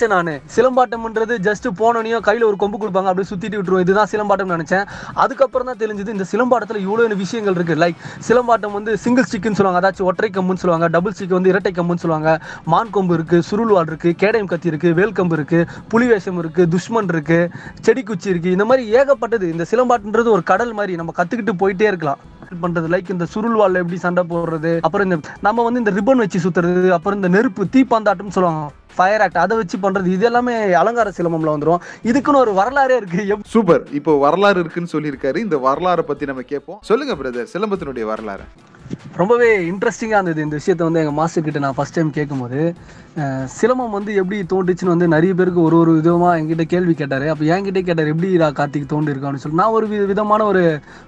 நான். சிலம்பாட்டம்ன்றது ஜஸ்ட் போனோனையும் கையில் ஒரு கொம்பு கொடுப்பாங்க அப்படியே சுத்திட்டு விட்டுருவோம். இதுதான் சிலம்பாட்டம் நினைச்சேன். அதுக்கப்புறம் தான் தெரிஞ்சது இந்த சிலம்பாட்டத்தில் இவ்வளோ விஷயங்கள் இருக்கு? லைக் சிலம்பாட்டம் வந்து சிங்கிள் ஸ்டிக்குன்னு சொல்லுவாங்க அதாச்சும் ஒற்றை கம்புன்னு சொல்லுவாங்க டபுள் ஸ்டிக் வந்து இரட்டை கம்புன்னு சொல்லுவாங்க. மான் கொம்பு இருக்கு சுருள்வாள் இருக்கு கேடயம் கத்தி இருக்கு வேல் கம்பு இருக்கு புலிவேஷம் இருக்கு துஷ்மன் இருக்கு செடி குச்சி இருக்கு. இந்த மாதிரி ஏகப்பட்டது. இந்த சிலம்பாட்டன்றது ஒரு கடல் மாதிரி. நம்ம கத்துக்கிட்டு போயிட்டே இருக்கலாம். பண்றது லைக் இந்த சுருள்வாள்ல எப்படி சண்டை போடுறது அப்புறம் இந்த நம்ம வந்து இந்த ரிப்பன் வச்சு சுத்துறது அப்புறம் இந்த நெருப்பு தீப்பந்தாட்டம்னு சொல்லுவாங்க. ஃபயர் ஆக்ட் அதை வச்சு பண்றது இது எல்லாமே அலங்கார சிலம்பம்ல வந்துரும். இதுக்குன்னு ஒரு வரலாறே இருக்கு. சூப்பர். இப்போ வரலாறு இருக்குன்னு சொல்லியிருக்காரு. இந்த வரலாறை பற்றி நம்ம கேட்போம். சொல்லுங்க பிரதர் சிலம்பத்தினுடைய வரலாறு. ரொம்பவே இன்ட்ரெஸ்டிங்காக இருந்தது இந்த விஷயத்தை வந்து எங்கள் மாஸ்டர் கிட்ட நான் ஃபஸ்ட் டைம் கேட்கும்போது. சிலமம் சிலம்பம் வந்து எப்படி தோன்றுச்சுன்னு வந்து நிறைய பேருக்கு ஒரு ஒரு விதமாக என்கிட்ட கேள்வி கேட்டார். அப்போ என்கிட்ட கேட்டார் எப்படி இதா கார்த்திக் தோன்றிருக்கான்னு சொல்லி நான் ஒரு விதமான ஒரு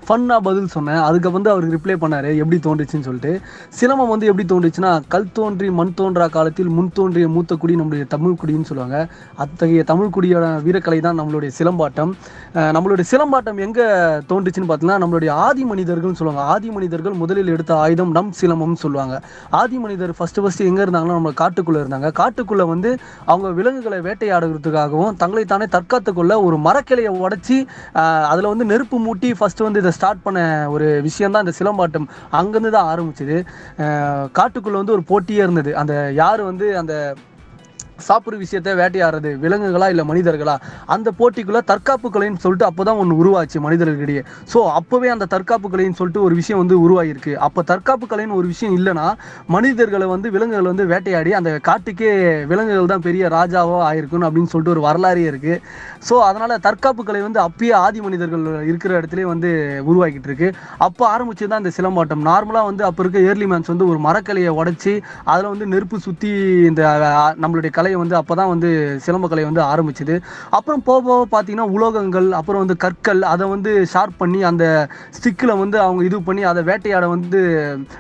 ஃபன்னாக பதில் சொன்னேன். அதுக்கு வந்து அவர் ரிப்ளை பண்ணார் எப்படி தோன்றுச்சுன்னு சொல்லிட்டு. சிலம்பம் வந்து எப்படி தோன்றுச்சுன்னா கல் தோன்றி மண் தோன்றா காலத்தில் முன் தோன்றிய மூத்த குடி நம்மளுடைய தமிழ் குடின்னு சொல்லுவாங்க. அத்தகைய தமிழ் குடியோட வீரக்கலை தான் நம்மளுடைய சிலம்பாட்டம். நம்மளுடைய சிலம்பாட்டம் எங்கே தோன்றுச்சுன்னு பார்த்தீங்கன்னா நம்மளுடைய ஆதி மனிதர்கள்னு சொல்லுவாங்க. ஆதி மனிதர்கள் முதலில் எடுத்த ஆயுதம் நம் சிலம்பம்னு சொல்லுவாங்க. ஆதி மனிதர் ஃபஸ்ட்டு ஃபஸ்ட்டு எங்கே இருந்தாங்கன்னா நம்ம காட்டுக்குள்ளே இருந்தாங்க. காட்டுக்குள்ளே வந்து அவங்க விலங்குகளை வேட்டையாடுறதுக்காகவும் தங்களை தானே தற்காத்துக்குள்ள ஒரு மரக்கிளையை உடச்சி அதில் வந்து நெருப்பு மூட்டி ஃபர்ஸ்ட் வந்து இதை ஸ்டார்ட் பண்ண ஒரு விஷயம் தான் இந்த சிலம்பாட்டம். அங்கேருந்து தான் ஆரம்பிச்சது. காட்டுக்குள்ளே வந்து ஒரு போட்டியே இருந்தது. அந்த யார் வந்து அந்த சாப்பிட்ற விஷயத்த வேட்டையாடுறது விலங்குகளா இல்லை மனிதர்களா? அந்த போட்டிக்குள்ள தற்காப்பு கலைன்னு சொல்லிட்டு அப்போ தான் ஒன்று உருவாச்சு மனிதர்களிடையே. ஸோ அப்போவே அந்த தற்காப்பு கலைன்னு சொல்லிட்டு ஒரு விஷயம் வந்து உருவாகிருக்கு அப்போ தற்காப்பு கலைன்னு ஒரு விஷயம் இல்லைன்னா மனிதர்களை வந்து விலங்குகள் வந்து வேட்டையாடி அந்த காட்டுக்கே விலங்குகள் தான் பெரிய ராஜாவோ ஆயிருக்குன்னு அப்படின்னு சொல்லிட்டு ஒரு வரலாறே இருக்குது ஸோ அதனால் தற்காப்பு கலை வந்து அப்பயே ஆதி மனிதர்கள் இருக்கிற இடத்துலேயே வந்து உருவாக்கிட்டு இருக்கு. அப்போ ஆரம்பிச்சது தான் இந்த சிலம்பாட்டம். நார்மலாக வந்து அப்போ இருக்க ஏர்லி மேன்ஸ் வந்து ஒரு மரக்கலையை உடைச்சி அதில் வந்து நெருப்பு சுற்றி இந்த நம்மளுடைய நம்மளுடைய கலையை வந்து அப்போ தான் வந்து சிலம்ப வந்து ஆரம்பிச்சுது. அப்புறம் போக போக பார்த்தீங்கன்னா உலோகங்கள் அப்புறம் வந்து கற்கள் அதை வந்து ஷார்ப் பண்ணி அந்த ஸ்டிக்கில் வந்து அவங்க இது பண்ணி அதை வேட்டையாட வந்து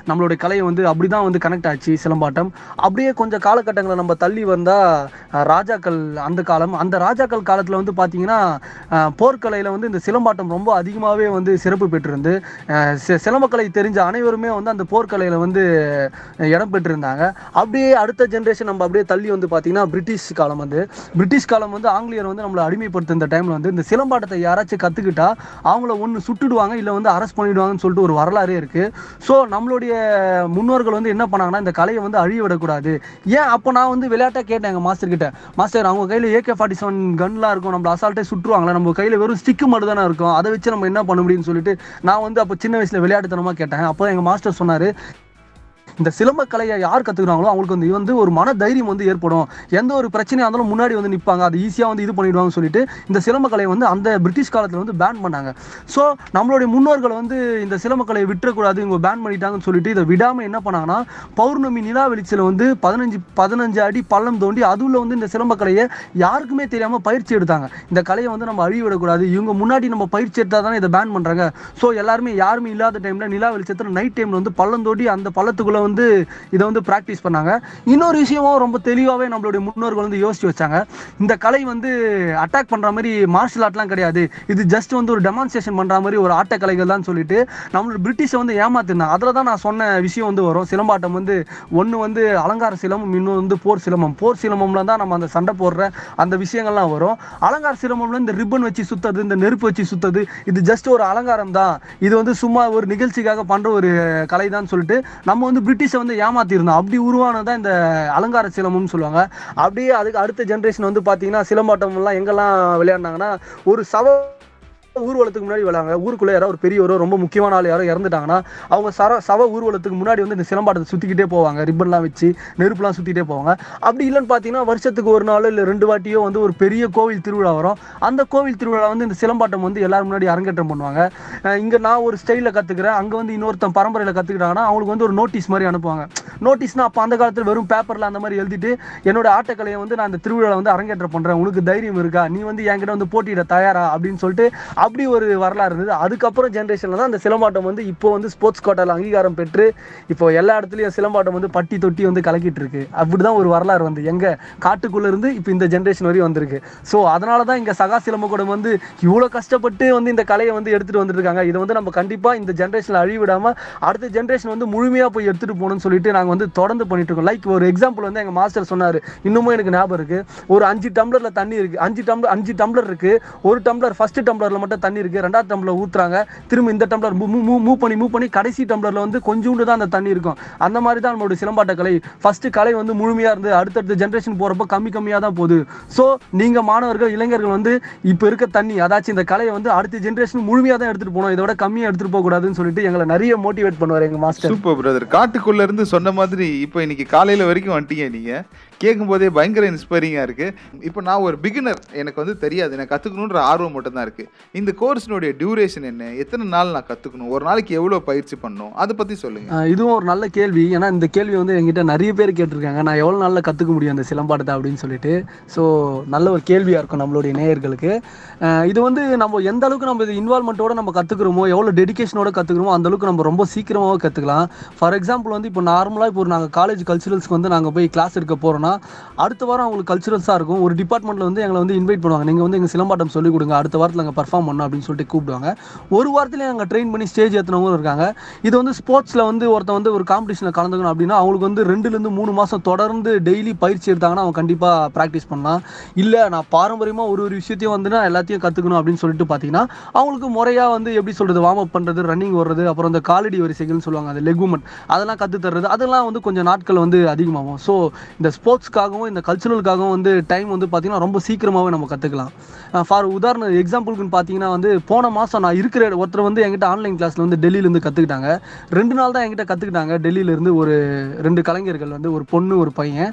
நம்மளுடைய கலையை வந்து அப்படி தான் வந்து கனெக்ட் ஆச்சு சிலம்பாட்டம். அப்படியே கொஞ்சம் காலகட்டங்களை நம்ம தள்ளி வந்தால் ராஜாக்கள் அந்த காலம் அந்த ராஜாக்கள் காலத்தில் வந்து பார்த்தீங்கன்னா போர்க்கலையில் வந்து இந்த சிலம்பாட்டம் ரொம்ப அதிகமாகவே வந்து சிறப்பு பெற்றிருந்து சிலம்பக்கலை தெரிஞ்ச அனைவருமே வந்து அந்த போர்க்கலையில் வந்து இடம் பெற்றிருந்தாங்க. அப்படியே அடுத்த ஜென்ரேஷன் நம்ம அப்படியே தள்ளி வந்து பார்த்தீங்கன்னா பிரிட்டிஷ் காலம் வந்து பிரிட்டிஷ் காலம் வந்து ஆங்கிலேயர் வந்து நம்மளை அடிமைப்படுத்த இந்த டைமில் வந்து இந்த சிலம்பாட்டத்தை யாராச்சும் கற்றுக்கிட்டா அவங்கள ஒன்று சுட்டுடுவாங்க இல்லை வந்து அரெஸ்ட் பண்ணிடுவாங்கன்னு சொல்லிட்டு ஒரு வரலாறே இருக்குது ஸோ நம்மளுடைய முன்னோர்கள் வந்து என்ன பண்ணாங்கன்னா இந்த கலையை வந்து அழிய விடக்கூடாது. ஏன் அப்போ நான் வந்து விளையாட்டாக கேட்டேன் எங்கள் மாஸ்டர் கிட்ட? மாஸ்டர் அவங்க கையில் ஏகே ஃபார்ட்டி செவன் கன்லாம் இருக்கும் நம்மள அசால்ட்டே சுட்டுருவாங்களா நம்ம கையில் வெறும் ஸ்டிக்கு மட்டும் தானே இருக்கும். அதை வச்சு நம்ம என்ன பண்ண முடியும்னு சொல்லிட்டு நான் வந்து அப்போ சின்ன வயசில் விளையாட்டுத்தனமாக கேட்டேன். அப்போ எங்கள் மாஸ்டர் சொன்னார் இந்த சிலம்ப கலையை யார் கற்றுக்குறாங்களோ அவங்களுக்கு வந்து வந்து ஒரு மன தைரியம் வந்து ஏற்படும். எந்த ஒரு பிரச்சனையாக இருந்தாலும் முன்னாடி வந்து நிற்பாங்க அது ஈஸியாக வந்து இது பண்ணிடுவாங்கன்னு சொல்லிட்டு இந்த சிலம்ப கலையை வந்து அந்த பிரிட்டிஷ் காலத்தில் வந்து பேன் பண்ணாங்க. ஸோ நம்மளுடைய முன்னோர்கள் வந்து இந்த சிலம்ப கலையை விட்டுறக்கூடாது இவங்க பேன் பண்ணிட்டாங்கன்னு சொல்லிட்டு இதை விடாமல் என்ன பண்ணாங்கன்னா பௌர்ணமி நிலா வெளிச்சில் வந்து பதினஞ்சு பதினஞ்சு அடி பள்ளம் தோண்டி அதுல வந்து இந்த சிலம்ப கலையை யாருக்குமே தெரியாமல் பயிற்சி எடுத்தாங்க. இந்த கலையை வந்து நம்ம அழிவிடக்கூடாது. இவங்க முன்னாடி நம்ம பயிற்சி எடுத்தால் தானே இதை பேன் பண்ணுறாங்க ஸோ எல்லாருமே யாருமே இல்லாத டைமில் நிலா வெளிச்சத்தில் நைட் டைமில் வந்து பள்ளம் தோண்டி அந்த பள்ளத்துக்குள்ளே வந்து இதை வந்து ப்ராக்டிஸ் பண்ணாங்க. இன்னொரு விஷயமும் ரொம்ப தெளிவாகவே நம்மளுடைய முன்னோர்கள் வந்து யோசிச்சு வச்சாங்க. இந்த கலை வந்து அட்டாக் பண்ணுற மாதிரி மார்ஷல் ஆர்ட்லாம் கிடையாது. இது ஜஸ்ட் வந்து ஒரு டெமான்ஸ்ட்ரேஷன் பண்ணுற மாதிரி ஒரு ஆட்டக்கலைகள் தான் சொல்லிட்டு நம்மளோட பிரிட்டிஷை வந்து ஏமாத்திருந்தாங்க. அதில் தான் நான் சொன்ன விஷயம் வந்து வரும். சிலம்பாட்டம் வந்து ஒன்று வந்து அலங்கார சிலம்பம் இன்னொன்று வந்து போர் சிலம்பம். போர் சிலம்பம்ல தான் நம்ம அந்த சண்டை போடுற அந்த விஷயங்கள்லாம் வரும். அலங்கார சிலம்பம்ல இந்த ரிப்பன் வச்சு சுத்தது இந்த நெருப்பு வச்சு சுத்தது இது ஜஸ்ட் ஒரு அலங்காரம் தான் இது வந்து சும்மா ஒரு நிகழ்ச்சிக்காக பண்ணுற ஒரு கலை தான் சொல்லிட்டு நம்ம வந்து பிரிட்டிஷை வந்து ஏமாத்திருந்தோம் அப்படி உருவானதான் இந்த அலங்கார சிலம்பம்னு சொல்லுவாங்க. அப்படியே அதுக்கு அடுத்த ஜென்ரேஷன் வந்து பார்த்தீங்கன்னா சிலம்பாட்டம்லாம் எங்கெல்லாம் விளையாடினாங்கன்னா ஒரு சவ ஊர்வலத்துக்கு முன்னாடி வராங்க ஊருக்குள்ளே யாராவது ஒரு பெரியவரோ ரொம்ப முக்கியமான ஆள் யாரோ இறந்துட்டாங்கன்னா அவங்க சர சவ ஊர்வலத்துக்கு முன்னாடி வந்து இந்த சிலம்பாட்டத்தை சுற்றிக்கிட்டே போவாங்க. ரிப்பன்லாம் வச்சு நெருப்புலாம் சுற்றிட்டே போவாங்க. அப்படி இல்லைன்னு பார்த்தீங்கன்னா வருஷத்துக்கு ஒரு நாள் இல்லை ரெண்டு வாட்டியோ வந்து ஒரு பெரிய கோவில் திருவிழா வரும். அந்த கோவில் திருவிழா வந்து இந்த சிலம்பாட்டம் வந்து எல்லாரும் முன்னாடி அரங்கேற்றம் பண்ணுவாங்க. இங்கே நான் ஒரு ஸ்டைலில் கற்றுக்கிறேன் அங்கே வந்து இன்னொருத்தன் பரம்பரையில் கற்றுக்கிட்டாங்கன்னா அவங்களுக்கு வந்து ஒரு நோட்டீஸ் மாதிரி அனுப்புவாங்க. நோட்டீஸ்னா அப்போ அந்த காலத்தில் வெறும் பேப்பரில் அந்த மாதிரி எழுதிட்டு என்னோட ஆட்டக்கலையை வந்து நான் அந்த திருவிழாவில் வந்து அரங்கேற்றம் பண்ணுறேன் உனக்கு தைரியம் இருக்கா? நீ வந்து என்கிட்ட வந்து போட்டியிட தயாரா? அப்படின்னு சொல்லிட்டு அப்படி ஒரு வரலாறு இருந்தது. அதுக்கப்புறம் ஜென்ரேஷனில் தான் அந்த சிலம்பாட்டம் வந்து இப்போ வந்து ஸ்போர்ட்ஸ் கோட்டாவில் அங்கீகாரம் பெற்று இப்போ எல்லா இடத்துலையும் சிலம்பாட்டம் வந்து பட்டி தொட்டி வந்து கலக்கிட்டு இருக்கு. அப்படிதான் ஒரு வரலாறு வந்து. எங்கள் காட்டுக்குள்ளே இருந்து இப்போ இந்த ஜென்ரேஷன் வரையும் வந்திருக்கு. ஸோ அதனால தான் இங்கே சகா சிலம்பக்கூடம் வந்து இவ்வளோ கஷ்டப்பட்டு வந்து இந்த கலையை வந்து எடுத்துகிட்டு வந்துருக்காங்க இதை வந்து நம்ம கண்டிப்பாக இந்த ஜென்ரேஷனில் அழிவிடாமல் அடுத்த ஜென்ரேஷன் வந்து முழுமையாக போய் எடுத்துகிட்டு போகணும்னு சொல்லிட்டு நாங்கள் வந்து தொடர்ந்து பண்ணிட்டு இருக்கோம். லைக் ஒரு எக்ஸாம்பிள் வந்து எங்கள் மாஸ்டர் சொன்னார். இன்னமும் எனக்கு ஞாபகம் இருக்குது ஒரு அஞ்சு டம்ளரில் தண்ணி இருக்குது அஞ்சு டம்ளர் அஞ்சு டம்ளர் இருக்குது ஒரு டம்ளர் ஃபர்ஸ்ட் டம்ளரில் மட்டும் தண்ணி இருக்கு. ரெண்டாவது டம்ளர் ஊற்றுறாங்க திரும்ப இந்த டம்ளர் மூவ் பண்ணி மூவ் பண்ணி கடைசி டம்ளரில் வந்து கொஞ்சோண்டு தான் அந்த தண்ணி இருக்கும். அந்த மாதிரி தான் நம்மளோட சிலம்பாட்ட கலை. ஃபஸ்ட்டு கலை வந்து முழுமையாக இருந்து அடுத்தடுத்த ஜென்ரேஷன் போகிறப்ப கம்மி கம்மியாக தான் போகுது. ஸோ நீங்கள் மாணவர்கள் இளைஞர்கள் வந்து இப்போ இருக்க தண்ணி அதாச்சும் இந்த கலையை வந்து அடுத்த ஜென்ரேஷன் முழுமையாக தான் எடுத்துகிட்டு போகணும். இதை விட எடுத்துகிட்டு போகக்கூடாதுன்னு சொல்லிட்டு எங்களை நிறைய மோட்டிவேட் பண்ணுவார் எங்கள் மாஸ்டர் சூப்பர் பிரதர் காட்டுக்குள்ளேருந்து சொன்ன மாதிரி இப்போ இன்னைக்கு காலையில் வரைக்கும் வந்துட்டீங்க நீங்க. கேட்கும்போதே பயங்கர இன்ஸ்பைரிங்காக இருக்குது இப்போ நான் ஒரு பிகினர் எனக்கு வந்து தெரியாது. எனக்கு கற்றுக்கணுன்ற ஆர்வம் மட்டும்தான் இருக்குது இந்த கோர்ஸினுடைய டியூரேஷன் என்ன? எத்தனை நாள் நான் கற்றுக்கணும் ஒரு நாளைக்கு எவ்வளோ பயிற்சி பண்ணணும்? அதை பற்றி சொல்லுங்கள் இதுவும் ஒரு நல்ல கேள்வி. ஏன்னா இந்த கேள்வி வந்து என்கிட்ட நிறைய பேர் கேட்டிருக்காங்க. நான் எவ்வளோ நாளில் கற்றுக்க முடியும் அந்த சிலம்பாட்டத்தை அப்படின்னு சொல்லிட்டு. ஸோ நல்ல ஒரு கேள்வியாக இருக்கும் நம்மளுடைய நேயர்களுக்கு. இது வந்து நம்ம எந்த அளவுக்கு நம்ம இது இன்வால்மெண்ட்டோட நம்ம கற்றுக்குறோமோ எவ்வளோ டெடிக்கேஷனோட கற்றுக்குறோமோ அந்த அளவுக்கு நம்ம ரொம்ப சீக்கிரமாக கற்றுக்கலாம் ஃபார் எக்ஸாம்பிள் வந்து இப்போ நார்மலாக இப்போ நாங்கள் காலேஜ் கல்ச்சுரல்ஸ்க்கு வந்து நாங்கள் போய் கிளாஸ் எடுக்க போகிறோம் போகிறோம்னா அடுத்த வாரம் அவங்களுக்கு கல்ச்சுரல்ஸாக இருக்கும். ஒரு டிபார்ட்மெண்ட்டில் வந்து எங்களை வந்து இன்வைட் பண்ணுவாங்க. நீங்கள் வந்து எங்கள் சிலம்பாட்டம் சொல்லிக் கொடுங்க. அடுத்த வாரத்தில் நாங்கள் பர்ஃபார்ம் பண்ணோம் அப்படின்னு சொல்லிட்டு கூப்பிடுவாங்க. ஒரு வாரத்திலே நாங்கள் ட்ரெயின் பண்ணி ஸ்டேஜ் ஏற்றினவங்களும் இருக்காங்க. இது வந்து ஸ்போர்ட்ஸில் வந்து ஒருத்தன் வந்து ஒரு காம்படிஷனில் கலந்துக்கணும் அப்படின்னா அவங்களுக்கு வந்து ரெண்டுலேருந்து மூணு மாதம் தொடர்ந்து டெய்லி பயிற்சி எடுத்தாங்கன்னா அவங்க கண்டிப்பாக ப்ராக்டிஸ் பண்ணலாம். இல்லை நான் பாரம்பரியமாக ஒரு ஒரு விஷயத்தையும் வந்து நான் எல்லாத்தையும் கற்றுக்கணும் அப்படின்னு சொல்லிட்டு பார்த்தீங்கன்னா அவங்களுக்கு முறையாக வந்து எப்படி சொல்கிறது வார்ம் அப் பண்ணுறது ரன்னிங் ஓடுறது அப்புறம் இந்த காலடி வரிசைகள்னு சொல்லுவாங்க அந்த லெக் அதெல்லாம் கற்று தர்றது அதெல்லாம் வந்து கொஞ்சம் நாட்கள் வந்து அதிகமாகும். ஸோ இந்த ஸ்போர்ட்ஸ் ஸ்போர்ட்ஸ்க்காகவும் இந்த கல்ச்சுரலுக்காகவும் வந்து டைம் வந்து பார்த்திங்கன்னா ரொம்ப சீக்கிரமாகவே நம்ம கற்றுக்கலாம் ஃபார் உதாரண எக்ஸாம்பிளுக்குன்னு பார்த்தீங்கன்னா வந்து போன மாதம் நான் இருக்கிற ஒருத்தர் வந்து என்கிட்ட ஆன்லைன் கிளாஸில் வந்து டெல்லியிலேருந்து கற்றுக்கிட்டாங்க ரெண்டு நாள் தான் என்கிட்ட கற்றுக்கிட்டாங்க டெல்லியிலேருந்து ஒரு ரெண்டு கலைஞர்கள் வந்து ஒரு பொண்ணு ஒரு பையன்.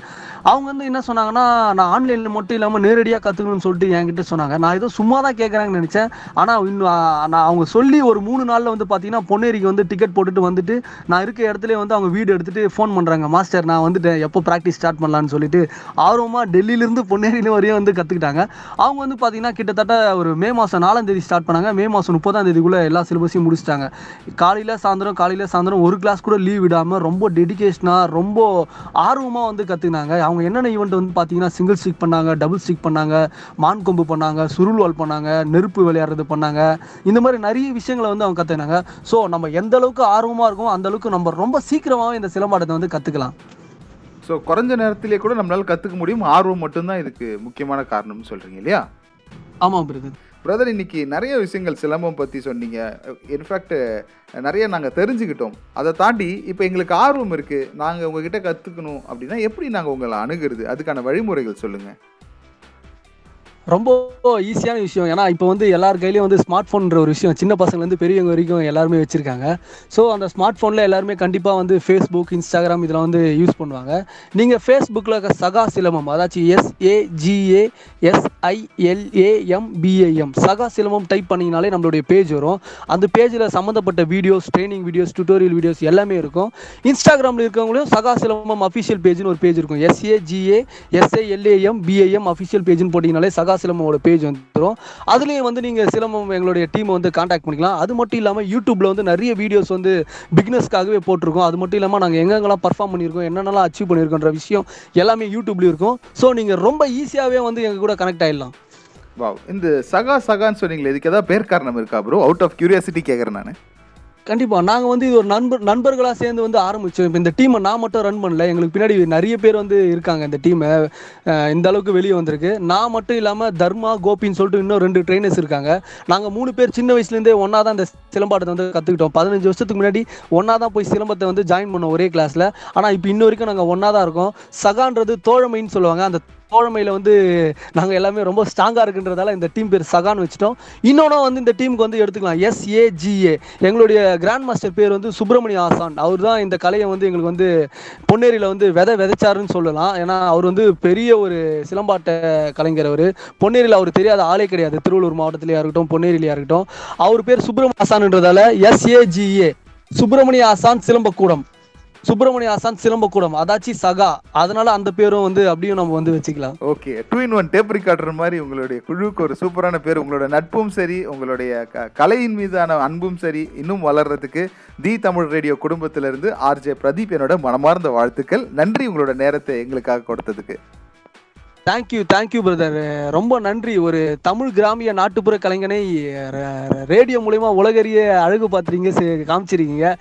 அவங்க வந்து என்ன சொன்னாங்கன்னா நான் ஆன்லைனில் மட்டும் இல்லாமல் நேரடியாக கற்றுக்கணும்னு சொல்லிட்டு என்கிட்ட சொன்னாங்க. நான் ஏதோ சும்மா தான் கேட்குறாங்கன்னு நினச்சேன். ஆனால் இன்னும் நான் அவங்க சொல்லி ஒரு மூணு நாளில் வந்து பார்த்தீங்கன்னா பொன்னேரிக்கு வந்து டிக்கெட் போட்டுட்டு வந்துட்டு நான் இருக்க இடத்துல வந்து அவங்க வீடு எடுத்துகிட்டு ஃபோன் பண்ணுறாங்க மாஸ்டர் நான் வந்துட்டேன். எப்போ ப்ராக்டிஸ் ஸ்டார்ட் பண்ணலான்னு சொல்லிட்டு. ஆர்வமாக டெல்லியிலேருந்து பொன்னேரியில் வரையும் வந்து கற்றுக்கிட்டாங்க அவங்க வந்து பார்த்தீங்கன்னா கிட்டத்தட்ட ஒரு மே மாதம் நாலாம் தேதி ஸ்டார்ட் பண்ணாங்க. மே மாதம் முப்பதாம் தேதிக்குள்ளே எல்லா சிலபஸையும் முடிச்சிட்டாங்க. காலையில் சாயந்தரம் காலையில் சாயந்தரம் ஒரு கிளாஸ் கூட லீவ் விடாமல் ரொம்ப டெடிகேஷனாக ரொம்ப ஆர்வமாக வந்து கற்றுக்கினாங்க அவங்க என்னென்ன ஈவெண்ட் வந்து பார்த்தீங்கன்னா சிங்கிள் ஸ்டிக் பண்ணாங்க டபுள் ஸ்டிக் பண்ணாங்க மான் கொம்பு பண்ணாங்க சுருள் வால் பண்ணாங்க நெருப்பு விளையாடுறது பண்ணாங்க. இந்த மாதிரி நிறைய விஷயங்களை வந்து அவங்க கற்றுக்கினாங்க ஸோ நம்ம எந்த அளவுக்கு ஆர்வமாக இருக்கோம் அந்த அளவுக்கு நம்ம ரொம்ப சீக்கிரமாகவே இந்த சிலம்பாட்டத்தை வந்து கற்றுக்கலாம் ஸோ குறைஞ்ச நேரத்திலே கூட நம்மளால கற்றுக்க முடியும். ஆர்வம் மட்டும்தான் இதுக்கு முக்கியமான காரணம்னு சொல்கிறீங்க இல்லையா? ஆமாம் பிரதர். பிரதர் இன்னைக்கு நிறைய விஷயங்கள் சிலம்பம் பற்றி சொன்னீங்க. இன்ஃபேக்ட் நிறைய நாங்கள் தெரிஞ்சுக்கிட்டோம். அதை தாண்டி இப்போ எங்களுக்கு ஆர்வம் இருக்குது நாங்கள் உங்ககிட்ட கற்றுக்கணும் அப்படின்னா எப்படி நாங்கள் உங்களை அணுகிறது? அதுக்கான வழிமுறைகள் சொல்லுங்கள் ரொம்ப ஈஸியான விஷயம். ஏன்னா இப்போ வந்து எல்லார் கையிலையும் வந்து ஸ்மார்ட் ஃபோன்ற ஒரு விஷயம் சின்ன பசங்கலேருந்து பெரியவங்க வரைக்கும் எல்லாருமே வச்சுருக்காங்க. ஸோ அந்த ஸ்மார்ட் ஃபோனில் எல்லாருமே கண்டிப்பாக வந்து ஃபேஸ்புக் இன்ஸ்டாகிராம் இதெல்லாம் வந்து யூஸ் பண்ணுவாங்க. நீங்கள் ஃபேஸ்புக்கில் சகா சிலமம் அதாச்சும் எஸ்ஏஜிஏ எஸ்ஐஎல்ஏஎம்பிஏஎம் சகா சிலமம் டைப் பண்ணிங்கனாலே நம்மளுடைய பேஜ் வரும். அந்த பேஜில் சம்மந்தப்பட்ட videos training videos tutorial videos எல்லாமே இருக்கும். இன்ஸ்டாகிராமில் இருக்கவங்களையும் சகா சிலமம் அஃபிஷியல் பேஜ்னு ஒரு பேஜ் இருக்கும். எஸ்ஏஜிஏ எஸ்ஐஎல்ஏஎம் பிஏஎம் அஃபிஷியல் பேஜ்னு போட்டிங்கனாலே சகா சிலமோட பேஜ் வந்துடும் அதுலேயும் வந்து நீங்கள் சிலம்பம் எங்களுடைய டீமை வந்து காண்டாக்ட் பண்ணிக்கலாம். அது மட்டும் இல்லாமல் யூடியூப்பில் வந்து நிறைய வீடியோஸ் வந்து பிக்னஸ்க்காகவே போட்டிருக்கோம். அது மட்டும் இல்லாமல் நாங்கள் எங்கெங்கெல்லாம் பர்ஃபார்ம் பண்ணியிருக்கோம் என்னென்னலாம் அச்சீவ் பண்ணியிருக்கோன்ற விஷயம் எல்லாமே யூடியூப்லேயும் இருக்கும். ஸோ நீங்கள் ரொம்ப ஈஸியாகவே வந்து எங்கள் கூட கனெக்ட் ஆகிடலாம் வாவ் இந்த சகா சகான்னு சொன்னீங்களே இதுக்கு ஏதாவது பேர் காரணம் இருக்கா ப்ரோ அவுட் ஆஃப் கியூரியாசிட்டி கேட்குறேன் நான். கண்டிப்பாக நாங்கள் வந்து இது ஒரு நண்பர் நண்பர்களாக சேர்ந்து வந்து ஆரம்பித்தோம் இப்போ இந்த டீமை நான் மட்டும் ரன் பண்ணல. எங்களுக்கு பின்னாடி நிறைய பேர் வந்து இருக்காங்க இந்த டீமை இந்த அளவுக்கு வெளியே வந்திருக்கு. நான் மட்டும் இல்லாமல் தர்மா கோபின்னு சொல்லிட்டு இன்னும் ரெண்டு ட்ரைனர்ஸ் இருக்காங்க. நாங்கள் மூணு பேர் சின்ன வயசுலேருந்தே ஒன்றா தான் இந்த சிலம்பாட்டத்தை வந்து கற்றுக்கிட்டோம் பதினஞ்சு வருஷத்துக்கு முன்னாடி ஒன்றா தான் போய் சிலம்பத்தை வந்து ஜாயின் பண்ணோம் ஒரே கிளாஸில் ஆனால் இப்போ இன்ன வரைக்கும் நாங்கள் ஒன்றா தான் இருக்கோம். சகான்றது தோழமைன்னு சொல்லுவாங்க. அந்த தோழமையில் வந்து நாங்கள் எல்லாமே ரொம்ப ஸ்ட்ராங்காக இருக்குன்றதால இந்த டீம் பேர் சகான்னு வச்சுட்டோம். இன்னொன்று வந்து இந்த டீமுக்கு வந்து எடுத்துக்கலாம். எஸ்ஏஜிஏ எங்களுடைய கிராண்ட் மாஸ்டர் பேர் வந்து சுப்பிரமணிய ஆசான். அவர் தான் இந்த கலையை வந்து எங்களுக்கு வந்து பொன்னேரியில் வந்து விதை விதைச்சாருன்னு சொல்லலாம். ஏன்னா அவர் வந்து பெரிய ஒரு சிலம்பாட்ட கலைஞர் அவர். பொன்னேரியில் அவர் தெரியாத ஆளே கிடையாது. திருவள்ளூர் மாவட்டத்திலேயா இருக்கட்டும் பொன்னேரியிலையா இருக்கட்டும். அவர் பேர் சுப்பிரமணிய ஆசான்ன்றதால எஸ்ஏஜிஏ சுப்பிரமணிய ஆசான் சிலம்பக்கூடம். சுப்பிரமணிய ஆசான் சிலம்பக்கூடம் அதாச்சி சகா. அதனால அந்த பேரும் வந்து அப்படியும் நம்ம வந்து வச்சுக்கலாம். Okay. Two in one tape recorder மாதிரி உங்களுடைய குழுவுக்கு ஒரு சூப்பரான பேர். உங்களோட நட்பும் சரி உங்களுடைய க கலையின் மீதான அன்பும் சரி இன்னும் வளர்றதுக்கு தி தமிழ் ரேடியோ குடும்பத்திலிருந்து ஆர்ஜே பிரதீப் என்னோட மனமார்ந்த வாழ்த்துக்கள். நன்றி உங்களோட நேரத்தை எங்களுக்காக கொடுத்ததுக்கு. தேங்க்யூ தேங்க்யூ பிரதர் ரொம்ப நன்றி. ஒரு தமிழ் கிராமிய நாட்டுப்புற கலைஞனை ரேடியோ மூலயமா உலகறிய அழகு பார்த்துறீங்க காமிச்சிருக்கீங்க.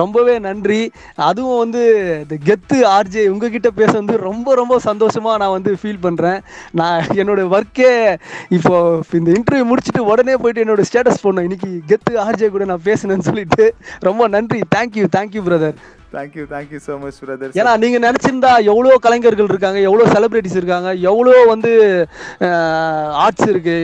ரொம்பவே நன்றி. அதுவும் வந்து இந்த கெத்து ஆர்ஜே உங்ககிட்ட பேச வந்து ரொம்ப ரொம்ப சந்தோஷமாக நான் வந்து ஃபீல் பண்ணுறேன் நான் என்னோட ஒர்க்கே இப்போ இந்த இன்டர்வியூ முடிச்சுட்டு உடனே போயிட்டு என்னோட ஸ்டேட்டஸ் போடணும். இன்னைக்கு கெத்து ஆர்ஜே கூட நான் பேசினேன்னு சொல்லிட்டு ரொம்ப நன்றி. Thank you thank you brother thank you thank you so much brother ஏன்னா நீங்கள் நினச்சிருந்தா எவ்வளோ கலைஞர்கள் இருக்காங்க எவ்வளோ செலிப்ரிட்டிஸ் இருக்காங்க எவ்வளோ வந்து ஆர்ட்ஸ் இருக்குது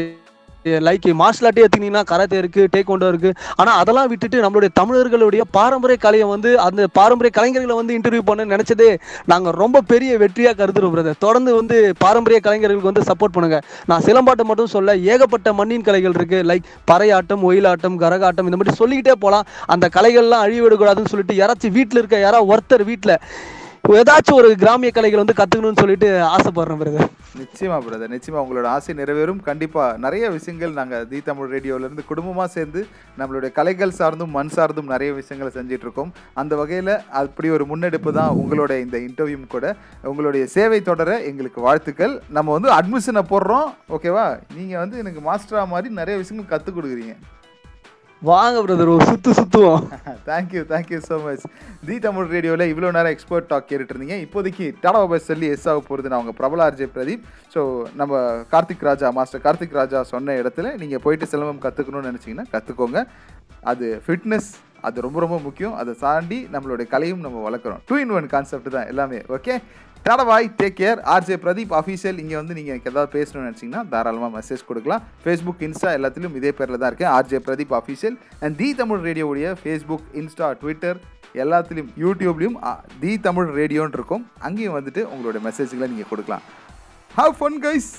லைக் மார்ஷல் ஆர்ட்டே எடுத்துக்கிட்டீங்கன்னா கராத்தே இருக்கு டேக்வாண்டோ இருக்கு. ஆனா அதெல்லாம் விட்டுட்டு நம்மளுடைய தமிழர்களுடைய பாரம்பரிய கலையை வந்து அந்த பாரம்பரிய கலைஞர்களை வந்து இன்டர்வியூ பண்ண நினைச்சதே நாங்க ரொம்ப பெரிய வெற்றியா கருதுறோம் பிரதர் தொடர்ந்து வந்து பாரம்பரிய கலைஞர்களுக்கு வந்து சப்போர்ட் பண்ணுங்க. நான் சிலம்பாட்டம் மட்டும் சொல்ல ஏகப்பட்ட மண்ணின் கலைகள் இருக்கு. லைக் பறையாட்டம் ஒயிலாட்டம் கரகாட்டம் இந்த மாதிரி சொல்லிக்கிட்டே போலாம். அந்த கலைகள்லாம் அழிவிடக்கூடாதுன்னு சொல்லிட்டு யாராச்சும் வீட்டில் இருக்க யாராவது ஒருத்தர் வீட்டில் ஏதாச்சும் ஒரு கிராமிய கலைகள் வந்து கத்துக்கணும்னு சொல்லிட்டு ஆசைப்படுறேன் பிரதர் நிச்சயமா பிரதர் நிச்சயமா உங்களோட ஆசை நிறைவேறும். கண்டிப்பா நிறைய விஷயங்கள் நாங்க தி தமிழ் ரேடியோல இருந்து குடும்பமா சேர்ந்து நம்மளுடைய கலைகள் சார்ந்தும் மண் சார்ந்தும் நிறைய விஷயங்களை செஞ்சுட்டு இருக்கோம். அந்த வகையில அப்படி ஒரு முன்னெடுப்பு தான் உங்களோட இந்த இன்டர்வியூம் கூட. உங்களுடைய சேவை தொடர எங்களுக்கு வாழ்த்துக்கள். நம்ம வந்து அட்மிஷனை போடுறோம். ஓகேவா நீங்க வந்து எனக்கு மாஸ்டரா மாதிரி நிறைய விஷயங்கள் கற்றுக் கொடுக்குறீங்க. வாங்க பிரதர் ஒரு சுத்து சுத்துவோம். Thank you thank you so much the Tamil ரேடியோவில் இவ்வளோ நேரம் எக்ஸ்பர்ட் டாக் கேட்டுட்டு இருந்தீங்க. இப்போதைக்கு டாடா பஸ் சொல்லி எஸ் ஆக போகிறது நான் உங்கள் பிரபல ஆர்ஜே பிரதீப். ஸோ நம்ம கார்த்திக் ராஜா மாஸ்டர் கார்த்திக் ராஜா சொன்ன இடத்துல நீங்கள் போயிட்டு சிலம்பம் கற்றுக்கணும்னு நினச்சிங்கன்னா கற்றுக்கோங்க அது ஃபிட்னஸ் அது ரொம்ப ரொம்ப முக்கியம். அதை தாண்டி நம்மளுடைய கலையும் நம்ம வளர்க்குறோம். டூ இன் ஒன் கான்செப்ட் தான் எல்லாமே. Okay tata bye take care RJ Pradeep official இங்கே வந்து நீங்கள் எனக்கு ஏதாவது பேசணும்னு நினச்சிங்கன்னா தாராளமாக மெசேஜ் கொடுக்கலாம். ஃபேஸ்புக் இன்ஸ்டா எல்லாத்திலும் இதே பேரில் தான் இருக்குது RJ Pradeep official and the Tamil ரேடியோவுடைய Facebook Insta Twitter எல்லாத்துலேயும் யூடியூப்லேயும் தி தமிழ் ரேடியோன்னு இருக்கும். அங்கேயும் வந்துட்டு உங்களோட மெசேஜ்களை நீங்கள் கொடுக்கலாம். Have fun guys